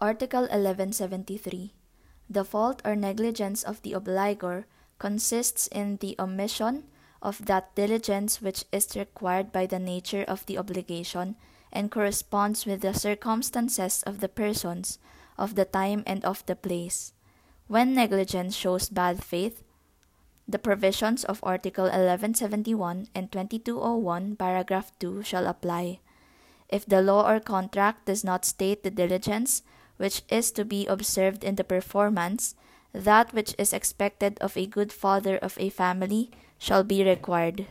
Article 1173. The fault or negligence of the obligor consists in the omission of that diligence which is required by the nature of the obligation, and corresponds with the circumstances of the persons, of the time, and of the place. When negligence shows bad faith, the provisions of Article 1171 and 2201, paragraph 2 shall apply. If the law or contract does not state the diligence which is to be observed in the performance, that which is expected of a good father of a family shall be required.